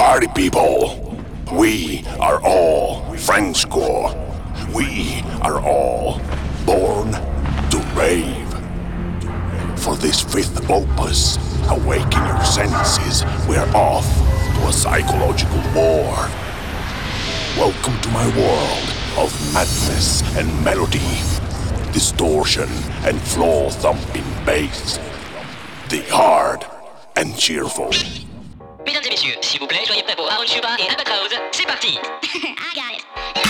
Party people, we are all Frenchcore. We are all born to rave. For this fifth opus, awaken your senses. We're off to a psychological war. Welcome to my world of madness and melody, distortion and floor thumping bass. The hard and cheerful. Mesdames et messieurs, s'il vous plaît, soyez prêts pour Aaron Chuba et Albatraoz. C'est parti.